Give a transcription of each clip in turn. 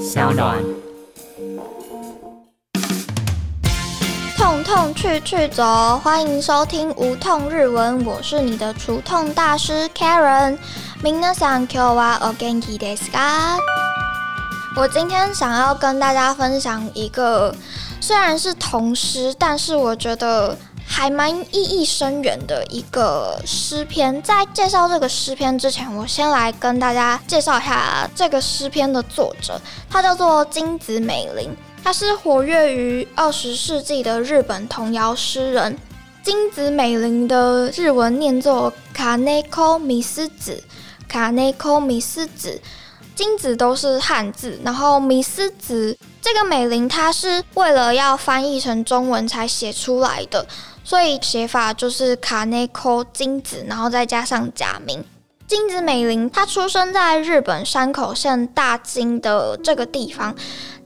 小暖。痛痛去去走，欢迎收听无痛日文，我是你的除痛大师 Karen。皆さん今日はお元気ですか？我今天想要跟大家分享一个，虽然是童诗，但是我觉得 还蛮意义深远的一个诗篇。在介绍这个诗篇之前，我先来跟大家介绍一下这个诗篇的作者，他叫做金子美玲。他是活跃于二十世纪的日本童谣诗人金子美玲的日文念作卡内科米斯子，卡内科米斯子，金子都是汉字，然后米斯子这个美玲，她是为了要翻译成中文才写出来的，所以写法就是卡内科金子，然后再加上假名金子美玲。她出生在日本山口县大津的这个地方。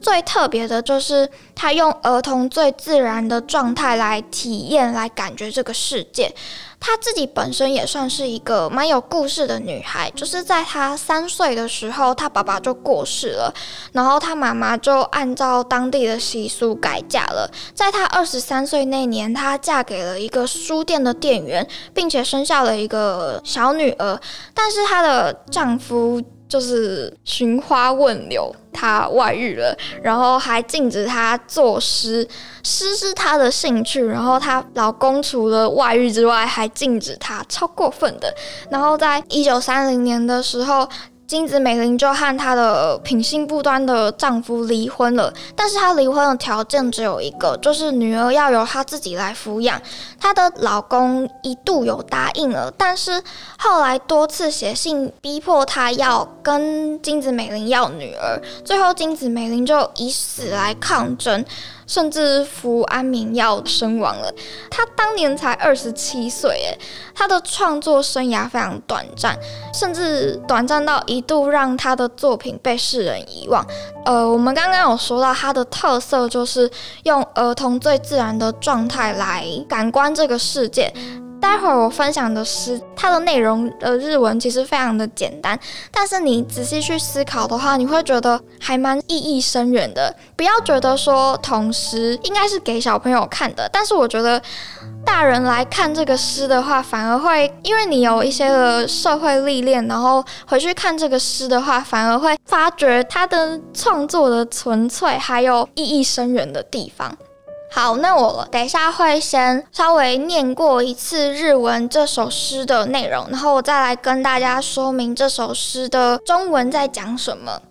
最特别的就是他用儿童最自然的状态来体验、来感觉这个世界。她自己本身也算是一个蛮有故事的女孩，就是在她三岁的时候，她爸爸就过世了，然后她妈妈就按照当地的习俗改嫁了。在她二十三岁那年，她嫁给了一个书店的店员，并且生下了一个小女儿。但是她的丈夫。就是寻花问柳，她外遇了，然后还禁止她作诗，诗是她的兴趣。然后她老公除了外遇之外，还禁止她，超过分的。然后在一九三零年的时候。金子美玲就和她的品性不端的丈夫离婚了，但是她离婚的条件只有一个，就是女儿要由她自己来抚养。她的老公一度有答应了，但是后来多次写信逼迫她要跟金子美玲要女儿，最后金子美玲就以死来抗争。甚至服安眠药身亡了。他当年才二十七岁，诶，他的创作生涯非常短暂，甚至短暂到一度让他的作品被世人遗忘。呃，我们刚刚有说到他的特色就是用儿童最自然的状态来感官这个世界。待会儿我分享的诗，它的内容的日文其实非常的简单，但是你仔细去思考的话，你会觉得还蛮意义深远的。不要觉得说童诗应该是给小朋友看的，但是我觉得大人来看这个诗的话，反而会因为你有一些的社会历练，然后回去看这个诗的话，反而会发觉他的创作的纯粹还有意义深远的地方。好，那我等一下会先稍微念过一次日文这首诗的内容，然后我再来跟大家说明这首诗的中文在讲什么。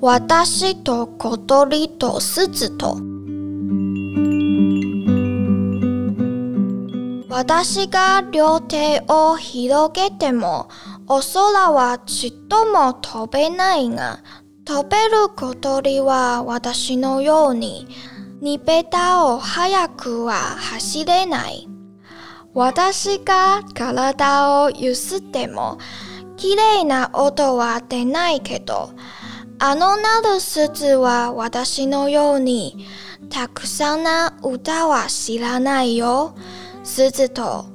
私と小鳥と鈴と私が両手を広げても お空はちっとも飛べないが、飛べる小鳥は私のように、にべたを早くは走れない。私が体を揺すっても、綺麗な音は出ないけど、あのなる鈴は私のように、たくさんな歌は知らないよ。鈴と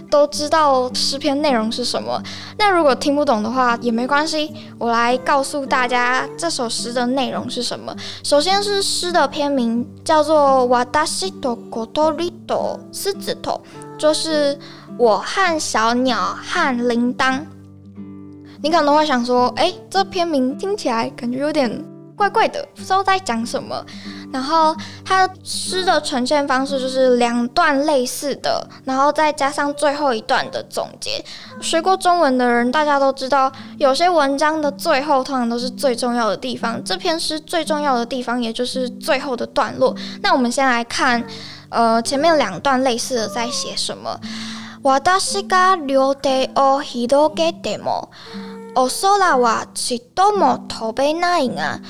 都知道诗篇内容是什么，那如果听不懂的话也没关系，我来告诉大家这首诗的内容是什么。首先是诗的篇名叫做《Wadashi to Kotorito 狮子头》，就是我和小鸟和铃铛。你可能会想说，哎，这篇名听起来感觉有点怪怪的，不知道在讲什么。然后它诗的呈现方式就是两段类似的，然后再加上最后一段的总结。学过中文的人，大家都知道，有些文章的最后通常都是最重要的地方。这篇诗最重要的地方，也就是最后的段落。那我们先来看，呃，前面两段类似的在写什么。私が両手を広げても、お空はちっとも飛べないが。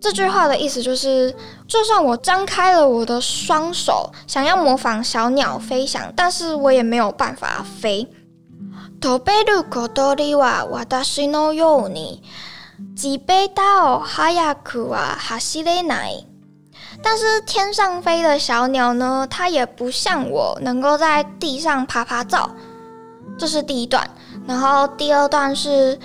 这句话的意思就是，就算我张开了我的双手，想要模仿小鸟飞翔，但是我也没有办法飞。飛べることには私のように地べたを速くは走れない。但是天上飞的小鸟呢，它也不像我能够在地上爬爬照。这是第一段，然后第二段是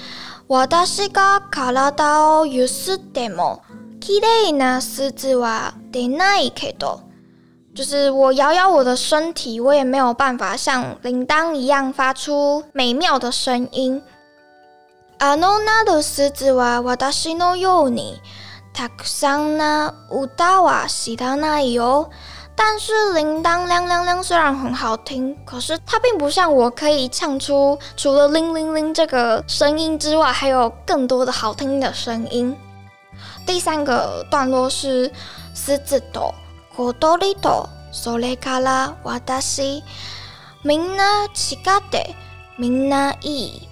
私が体を揺すっても 綺麗な鈴は出ないけど。就是我摇摇我的身体，我也没有办法像铃铛一样发出美妙的声音。あのなどすずは私のようにたくさんな歌は知らないよ。但是铃铛亮亮亮虽然很好听，可是它并不像我可以唱出除了铃铃铃这个声音之外，还有更多的好听的声音。 第三个段落是狮子朵。小豆里头，それから私、みんな違って、みんないい。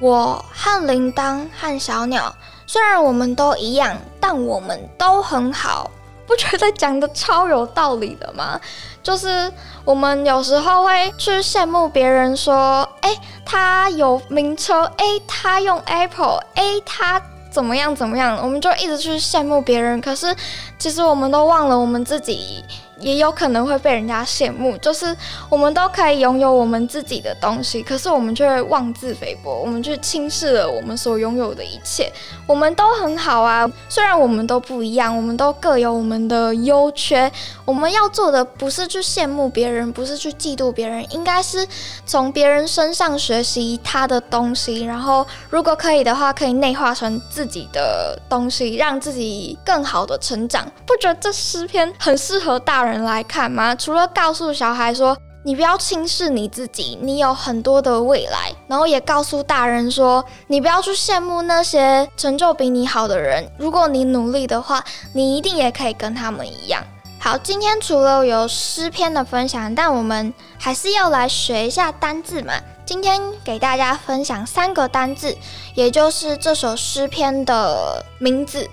我和铃铛和小鸟，虽然我们都一样，但我们都很好。不觉得讲的超有道理的吗？就是我们有时候会去羡慕别人，说，哎，他有名车，哎，他用 Apple，哎，他。 怎么样？怎么样？我们就一直去羡慕别人，可是其实我们都忘了我们自己。也有可能会被人家羡慕，就是我们都可以拥有我们自己的东西，可是我们却妄自菲薄，我们去轻视了我们所拥有的一切。我们都很好啊，虽然我们都不一样，我们都各有我们的优缺。我们要做的不是去羡慕别人，不是去嫉妒别人，应该是从别人身上学习他的东西，然后如果可以的话，可以内化成自己的东西，让自己更好的成长。不觉得这诗篇很适合大人？来看吗？除了告诉小孩说你不要轻视你自己，你有很多的未来，然后也告诉大人说你不要去羡慕那些成就比你好的人。如果你努力的话，你一定也可以跟他们一样。好，今天除了有诗篇的分享，但我们还是要来学一下单字嘛。今天给大家分享三个单字，也就是这首诗篇的名字：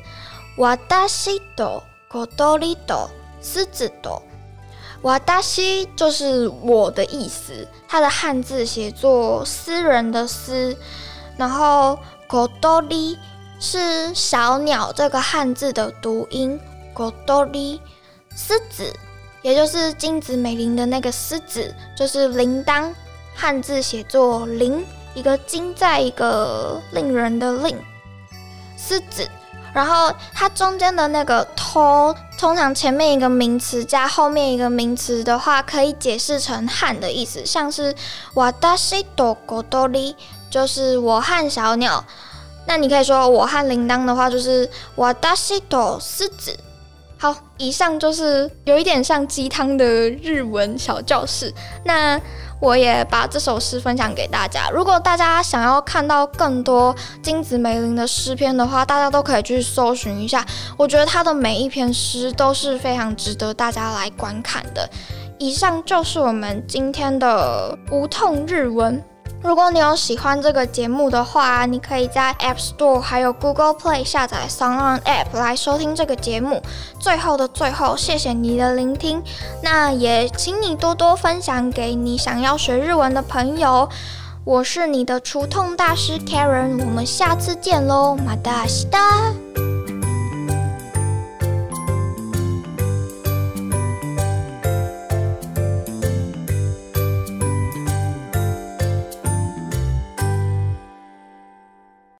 わたしとことりと。狮子朵，瓦达西就是我的意思。它的汉字写作“私人”的“私”，然后“狗多利”是小鸟这个汉字的读音“狗多利”。 狮子，也就是金子美玲的那个狮子，就是铃铛，汉字写作“铃”，一个金在一个令人的“令”。狮子。然后它中间的那个“头”，通常前面一个名词加后面一个名词的话，可以解释成“和”的意思，像是“わたしとごとり”，就是我和小鸟。那你可以说我和铃铛的话，就是“わたしと狮子”。 好，以上就是有一点像鸡汤的日文小教室。那我也把这首诗分享给大家。如果大家想要看到更多金子梅林的诗篇的话，大家都可以去搜寻一下。我觉得他的每一篇诗都是非常值得大家来观看的。以上就是我们今天的无痛日文。如果你有喜欢这个节目的话，你可以在 App Store 还有 Google Play 下载 Song On App 来收听这个节目。最后的最后，谢谢你的聆听，那也请你多多分享给你想要学日文的朋友。我是你的除痛大师 Karen，我们下次见喽，马达西达。